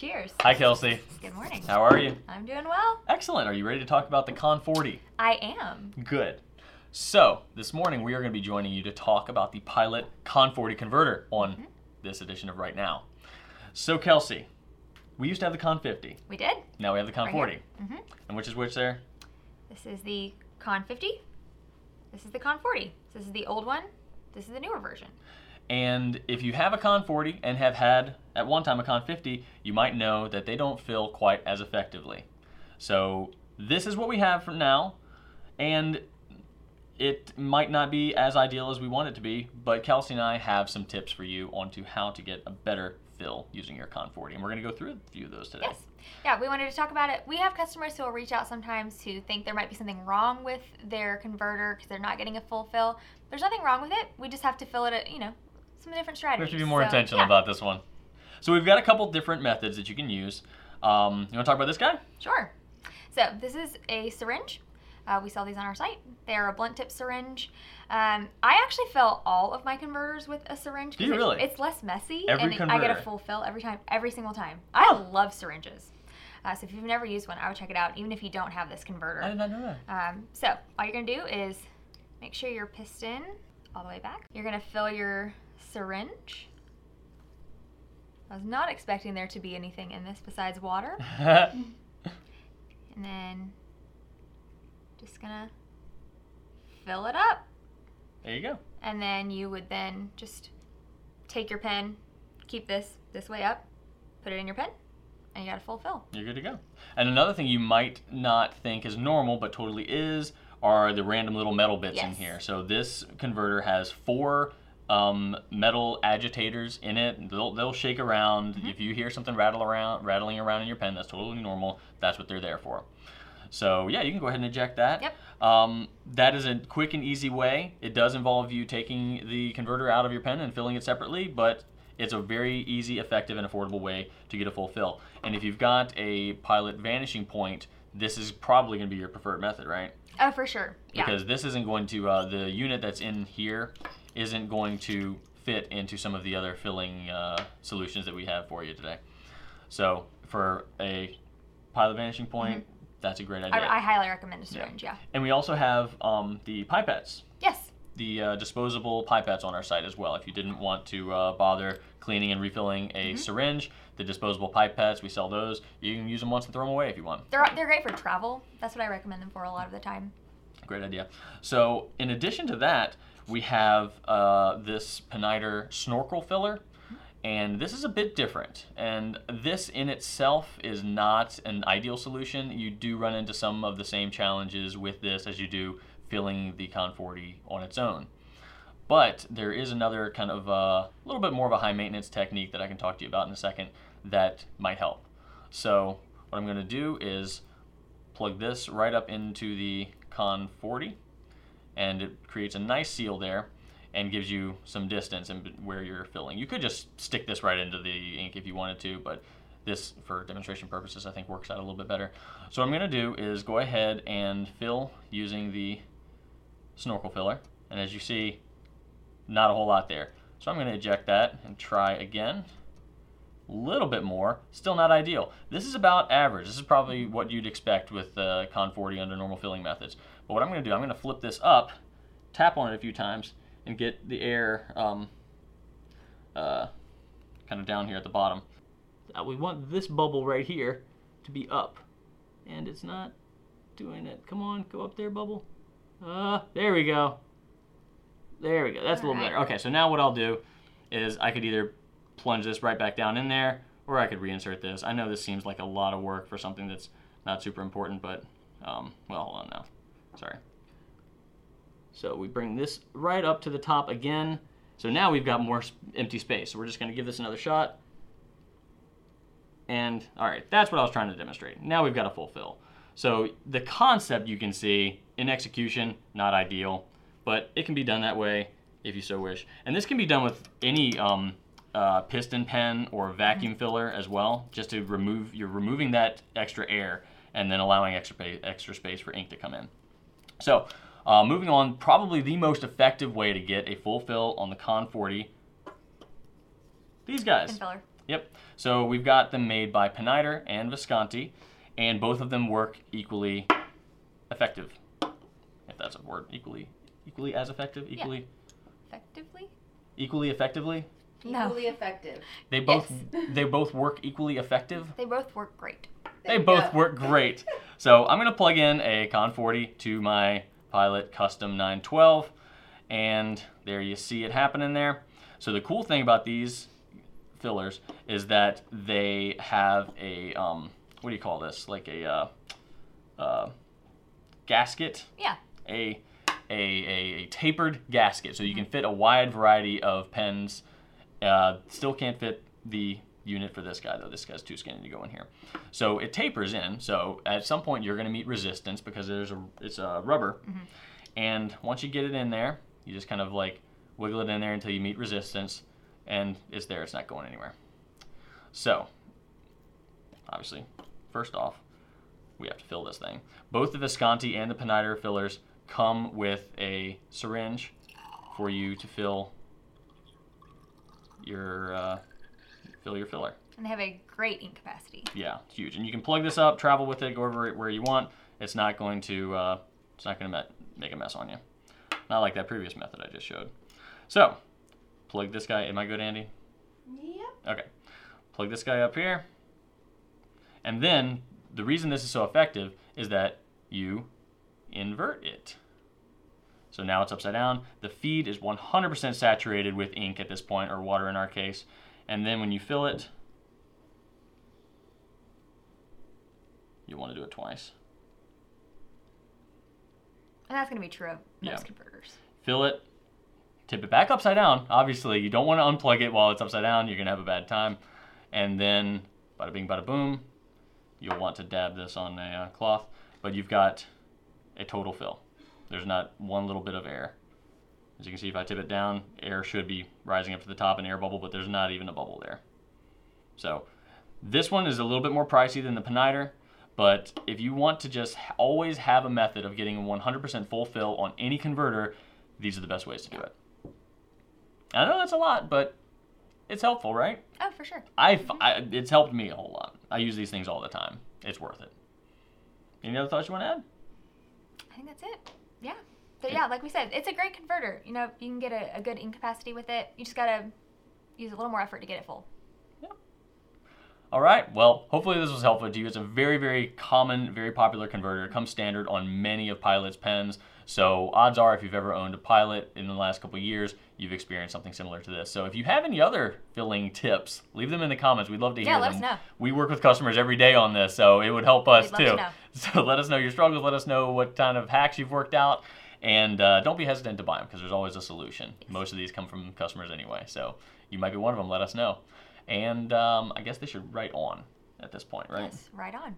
Cheers. Hi, Kelsey. Good morning. How are you? I'm doing well. Excellent. Are you ready to talk about the Con 40? I am. Good. So, this morning we are going to be joining you to talk about the Pilot Con 40 converter on Mm-hmm. this edition of Right Now. So, Kelsey, we used to have the Con 50. We did. Now we have the Con Right 40. here. Mhm. And which is which there? This is the Con 50. This is the Con 40. This is the old one. This is the newer version. And if you have a Con 40 and have had at one time a Con 50, you might know that they don't fill quite as effectively. So this is what we have for now, and it might not be as ideal as we want it to be, but Kelsey and I have some tips for you on to how to get a better fill using your Con 40, and we're going to go through a few of those today. Yes. Yeah, we wanted to talk about it. We have customers who will reach out sometimes who think there might be something wrong with their converter because they're not getting a full fill. There's nothing wrong with it. We just have to fill it at, you know, some different strategies. We have to be more So, intentional yeah, about this one. So we've got a couple different methods that you can use. Um, you want to talk about this guy? Sure. So this is a syringe. Uh, we sell these on our site. They are a blunt tip syringe. Um, I actually fill all of my converters with a syringe. Do you it- really? It's less messy, Every and I get a full fill every time, every single time. I love syringes. Uh, so if you've never used one, I would check it out, even if you don't have this converter. I did not know that. Um, so all you're gonna do is make sure your piston all the way back. You're gonna fill your syringe. I was not expecting there to be anything in this besides water. And then just gonna fill it up. there you go. And then you would then just take your pen, keep this this way up, put it in your pen, and you got a full fill. You're good to go. And another thing you might not think is normal, but totally is, are the random little metal bits in here. So this converter has four um, metal agitators in it. They'll, they'll shake around. Mm-hmm. If you hear something rattle around, rattling around in your pen, that's totally normal. That's what they're there for. So yeah, you can go ahead and eject that. Yep. Um, that is a quick and easy way. It does involve you taking the converter out of your pen and filling it separately, but it's a very easy, effective, and affordable way to get a full fill. And if you've got a pilot vanishing point, this is probably going to be your preferred method, right? Oh, for sure. Yeah. Because this isn't going to, uh, the unit that's in here isn't going to fit into some of the other filling uh, solutions that we have for you today. So for a pilot vanishing point, that's a great idea. Mm-hmm. I, I highly recommend a syringe. Yeah. And we also have um, the pipettes, Yes. the uh, disposable pipettes on our site as well. If you didn't want to uh, bother cleaning and refilling a syringe, the disposable pipettes, we sell those. You can use them once and throw them away if you want. They're they're great for travel. That's what I recommend them for a lot of the time. Great idea. So, in addition to that, we have uh, this Peniter snorkel filler. And this is a bit different. And this in itself is not an ideal solution. You do run into some of the same challenges with this as you do filling the Con 40 on its own. But there is another kind of a little bit more of a high maintenance technique that I can talk to you about in a second that might help. So, what I'm going to do is plug this right up into the Con 40 and it creates a nice seal there and gives you some distance and where you're filling. You could just stick this right into the ink if you wanted to, but this, for demonstration purposes, I think works out a little bit better. So what I'm going to do is go ahead and fill using the snorkel filler. And as you see, not a whole lot there. So I'm going to eject that and try again. A little bit more, still not ideal. This is about average. This is probably what you'd expect with uh, Con 40 under normal filling methods. But what I'm going to do, I'm going to flip this up, tap on it a few times, and get the air um, uh, kind of down here at the bottom. Uh, we want this bubble right here to be up, and it's not doing it. Come on, go up there, bubble. Uh, there we go. There we go. That's a little better. Okay, so now what I'll do is I could either plunge this right back down in there, or I could reinsert this. I know this seems like a lot of work for something that's not super important, but um, well, hold on now. Sorry. So we bring this right up to the top again. So now we've got more empty space. So we're just going to give this another shot. And all right, that's what I was trying to demonstrate. Now we've got a full fill. So the concept you can see in execution, not ideal, but it can be done that way if you so wish. And this can be done with any um, uh, piston pen or vacuum filler as well, just to remove, you're removing that extra air and then allowing extra, pa- extra space for ink to come in. So, uh, moving on, probably the most effective way to get a full fill on the Con 40. These guys. Yep. So we've got them made by Peniter and Visconti, and both of them work equally effective. If that's a word, equally, equally as effective, equally, Effectively? equally effectively. No. Equally effective. They both Yes. they both work equally effective. They both work great. There They both go. work great. So I'm gonna plug in a Con 40 to my Pilot Custom 912, and there you see it happening there. So the cool thing about these fillers is that they have a um, what do you call this? Like a uh, uh, gasket, Yeah. a, a a a tapered gasket, so you can fit a wide variety of pens. Uh, still can't fit the unit for this guy though. This guy's too skinny to go in here. So it tapers in. So at some point you're going to meet resistance because there's a it's a rubber, and once you get it in there, you just kind of like wiggle it in there until you meet resistance, and it's there. It's not going anywhere. So obviously, first off, we have to fill this thing. Both the Visconti and the Peniter fillers come with a syringe for you to fill your uh, fill your filler. And they have a great ink capacity. Yeah, it's huge, and you can plug this up, travel with it, go over it where you want. It's not going to uh, it's not going to make a mess on you. Not like that previous method I just showed. So, plug this guy. Am I good, Andy? Yep. Okay. Plug this guy up here. And then the reason this is so effective is that you invert it. So now it's upside down. The feed is 100% saturated with ink at this point, or water in our case. And then when you fill it, you want to do it twice. And that's going to be true of most Yeah. converters. Fill it, tip it back upside down. Obviously, you don't want to unplug it while it's upside down. You're going to have a bad time. And then, bada bing, bada boom, you'll want to dab this on a uh, cloth. But you've got a total fill. There's not one little bit of air. As you can see, if I tip it down, air should be rising up to the top, an air bubble, but there's not even a bubble there. So, this one is a little bit more pricey than the Peniter, but if you want to just always have a method of getting a 100% full fill on any converter, these are the best ways to do it. I know that's a lot, but it's helpful, right? Oh, for sure. I, f- I- it's helped me a whole lot. I use these things all the time. It's worth it. Any other thoughts you want to add? I think that's it. Yeah. So yeah, like we said, it's a great converter. You know, you can get a, a good ink capacity with it. You just gotta use a little more effort to get it full. All right. Well, hopefully this was helpful to you. It's a very, very common, very popular converter. It comes standard on many of Pilot's pens. So odds are, if you've ever owned a Pilot in the last couple of years, you've experienced something similar to this. So if you have any other filling tips, leave them in the comments. We'd love to hear Yeah, let them. us know. We work with customers every day on this, so it would help us to too. know. So let us know your struggles. Let us know what kind of hacks you've worked out. And uh, don't be hesitant to buy them because there's always a solution. Most of these come from customers anyway. So you might be one of them. Let us know. And um, I guess they should write on at this point, right? Yes, right on.